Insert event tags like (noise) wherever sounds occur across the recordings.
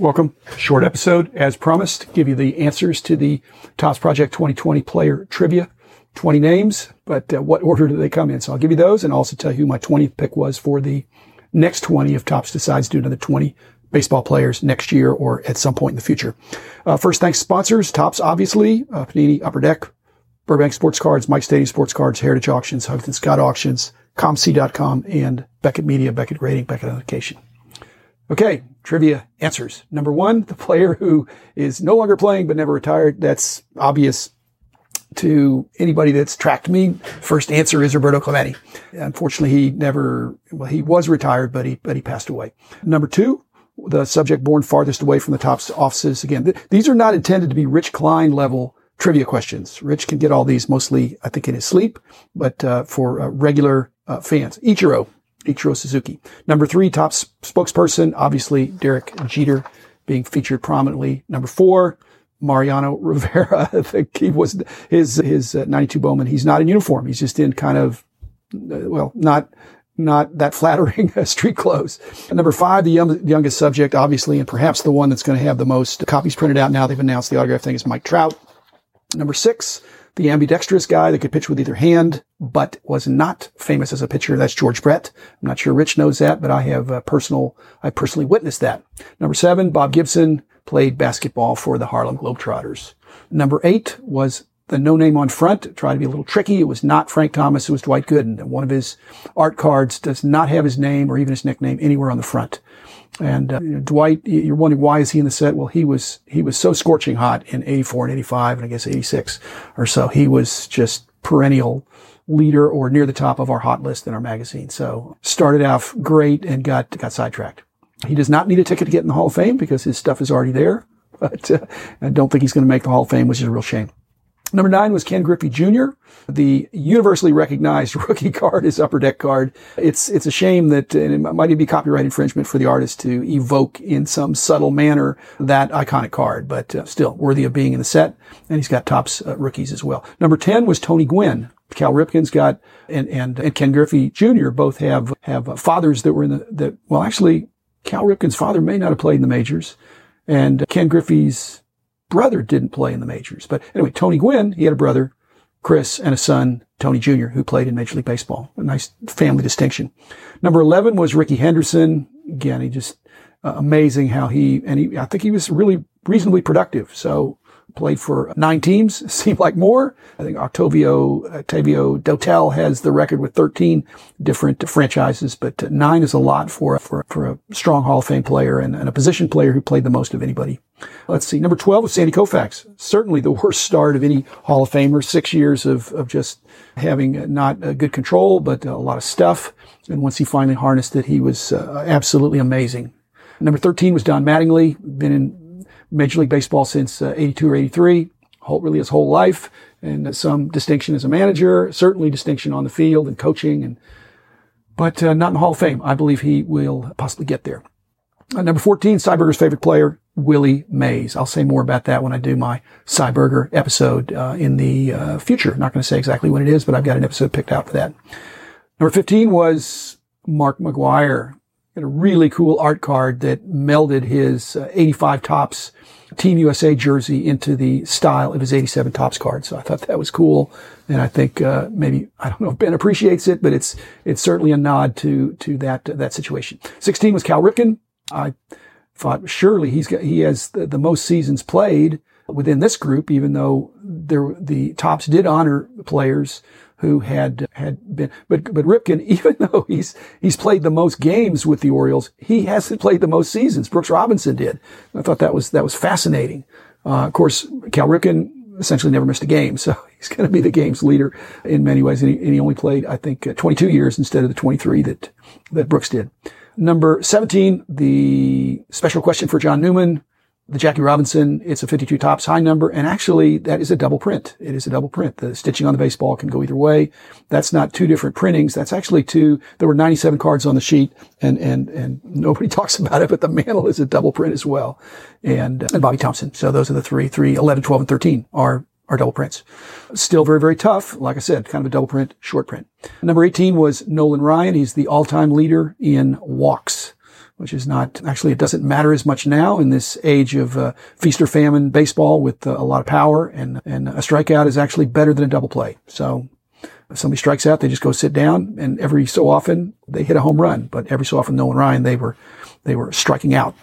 Welcome. Short episode, as promised, give you the answers to the Topps Project 2020 player trivia. 20 names, but uh, what order do they come in? So I'll give you those and also tell you who my 20th pick was for the next 20 if Topps decides to do another 20 baseball players next year or at some point in the future. Uh, first, thanks sponsors. Topps, obviously, uh, Panini, Upper Deck, Burbank Sports Cards, Mike Stadium Sports Cards, Heritage Auctions, Huggins Scott Auctions, ComC.com, and Beckett Media, Beckett Grading, Beckett Authentication. Okay, trivia answers. Number one, the player who is no longer playing but never retired. That's obvious to anybody that's tracked me. First answer is Roberto Clemente. Unfortunately, he never, well, he was retired, but he, but he passed away. Number two, the subject born farthest away from the Topps offices. Again, th- these are not intended to be Rich Klein level trivia questions. Rich can get all these mostly, I think, in his sleep, but uh, for uh, regular uh, fans, Ichiro, Ichiro Suzuki. Number three, Topps spokesperson, obviously Derek Jeter being featured prominently. Number four, Mariano (laughs) Rivera. I think he was his his uh, 92 Bowman. He's not in uniform. He's just in kind of uh, well, not not that flattering (laughs) street clothes. Number five, the young, youngest subject, obviously, and perhaps the one that's going to have the most copies printed out now. They've announced the autograph thing is Mike Trout. Number six, the ambidextrous guy that could pitch with either hand, but was not famous as a pitcher. That's George Brett. I'm not sure Rich knows that, but I have uh, personal, I personally witnessed that. Number seven, Bob Gibson played basketball for the Harlem Globetrotters. Number eight was the no name on front, tried to be a little tricky. It was not Frank Thomas. It was Dwight Gooden. And one of his art cards does not have his name or even his nickname anywhere on the front. And uh, Dwight, you're wondering why is he in the set? Well, he was he was so scorching hot in '84 and '85 and I guess '86 or so. He was just perennial leader or near the top of our hot list in our magazine. So started off great and got got sidetracked. He does not need a ticket to get in the Hall of Fame because his stuff is already there. (laughs) But uh, I don't think he's going to make the Hall of Fame, which is a real shame. Number nine was Ken Griffey Jr. The universally recognized (laughs) rookie card is Upper Deck card. It's it's a shame that and it might even be copyright infringement for the artist to evoke in some subtle manner that iconic card, but uh, still worthy of being in the set. And he's got Topps uh, rookies as well. Number ten was Tony Gwynn. Cal Ripken's got and and, and Ken Griffey Jr. both have have fathers that were in the that well actually Cal Ripken's father may not have played in the majors, and Ken Griffey's brother didn't play in the majors. But anyway, Tony Gwynn, he had a brother, Chris, and a son, Tony Jr., who played in Major League Baseball. A nice family distinction. Number 11 was Rickey Henderson. Again, he just uh, amazing how he, and he, I think he was really reasonably productive. So played for nine teams. (laughs) Seemed like more. I think Octavio, Octavio Dotel has the record with 13 different franchises, but nine is a lot for, for, for a strong Hall of Fame player and, and a position player who played the most of anybody. Let's see. Number 12 was Sandy Koufax. Certainly the worst start of any Hall of Famer. Six years of, of just having not good control, but a lot of stuff. And once he finally harnessed it, he was uh, absolutely amazing. Number 13 was Don Mattingly. Been in Major League Baseball since uh, 82 or 83, whole, really his whole life, and some distinction as a manager, certainly distinction on the field and coaching, and but uh, not in the Hall of Fame. I believe he will possibly get there. Uh, number 14, Cyberger's favorite player, Willie Mays. I'll say more about that when I do my Cyberger episode uh, in the uh, future. Not going to say exactly when it is, but I've got an episode picked out for that. Number 15 was Mark McGwire. Got a really cool art card that melded his uh, 85 Topps Team USA jersey into the style of his 87 Topps card. So I thought that was cool. And I think, uh, maybe, I don't know if Ben appreciates it, but it's, it's certainly a nod to, to that, uh, that situation. 16 was Cal Ripken. I thought surely he's got, he has the, the most seasons played within this group, even though there, the Topps did honor players who had had been but but Ripken, (laughs) even though he's he's played the most games with the Orioles, he hasn't played the most seasons. Brooks Robinson did. I thought that was that was fascinating. Uh, of course, Cal Ripken essentially never missed a game, so (laughs) he's going to be the game's leader in many ways. And he, and he only played, I think, uh, 22 years instead of the 23 that that Brooks did. Number 17, the special question for John Newman the Jackie Robinson, it's a 52 Topps high number. And actually that is a double print. It is a double print. The stitching on the baseball can go either way. That's not two different printings. That's actually two. There were 97 cards on the sheet and, and, and (laughs) nobody talks about it, but the mantle is a double print as well. And, uh, and Bobby Thomson. So those are the three, three, 11, 12, and 13 are, are double prints. Still very, very tough. Like I said, kind of a double print, short print. Number 18 was Nolan Ryan. He's the all-time leader in walks which is not actually it doesn't matter as much now in this age of uh, feast or famine baseball with uh, a lot of power and and a strikeout is actually better than a double play. So if somebody strikes out, they just go sit down, and every so often they hit a home run. But every so often, Nolan Ryan they were they were striking out.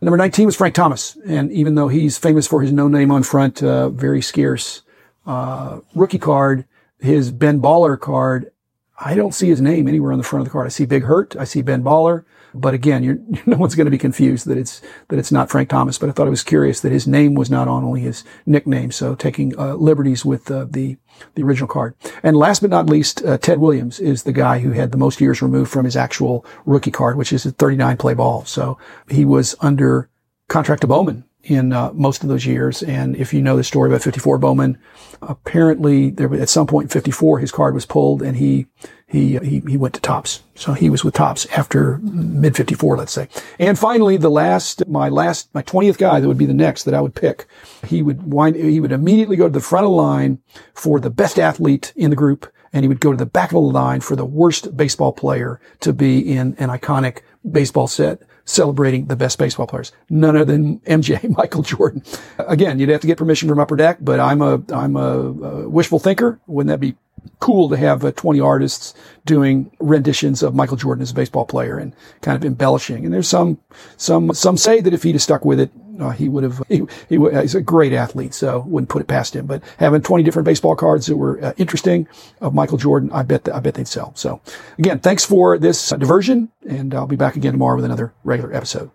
Number 19 was Frank Thomas, and even though he's famous for his no name on front, uh, very scarce uh, rookie card, his Ben Baller card I don't see his name anywhere on the front of the card. I see Big Hurt. I see Ben Baller. But again, (laughs) no one's going to be confused that it's that it's not Frank Thomas. But I thought it was curious that his name was not on only his nickname. So taking uh, liberties with uh, the the original card. And last but not least, uh, Ted Williams is the guy who had the most years removed from his actual rookie card, which is a 39 play ball. So he was under contract to Bowman in uh, most of those years. And if you know the story about 54 Bowman, apparently there at some point in 54 his card was pulled and he he he, he went to Topps. So he was with Topps after mid 54, let's say. And finally, the last my last my 20th guy that would be the next that I would pick. He would wind he would immediately go to the front of the line for the best athlete in the group and he would go to the back of the line for the worst baseball player to be in an iconic baseball set celebrating the best baseball players. None other than (laughs) MJ, Michael Jordan. Again, you'd have to get permission from Upper Deck, but I'm a, I'm a, a wishful thinker. Wouldn't that be cool to have uh, 20 artists doing renditions of Michael Jordan as a baseball player and kind of embellishing. And there's some, some, some say that if he'd have stuck with it, uh, he would have, he, he, he's a great athlete, so wouldn't put it past him. But having 20 different baseball cards that were uh, interesting of Michael Jordan, I bet, I bet they'd sell. So again, thanks for this diversion and I'll be back again tomorrow with another regular episode.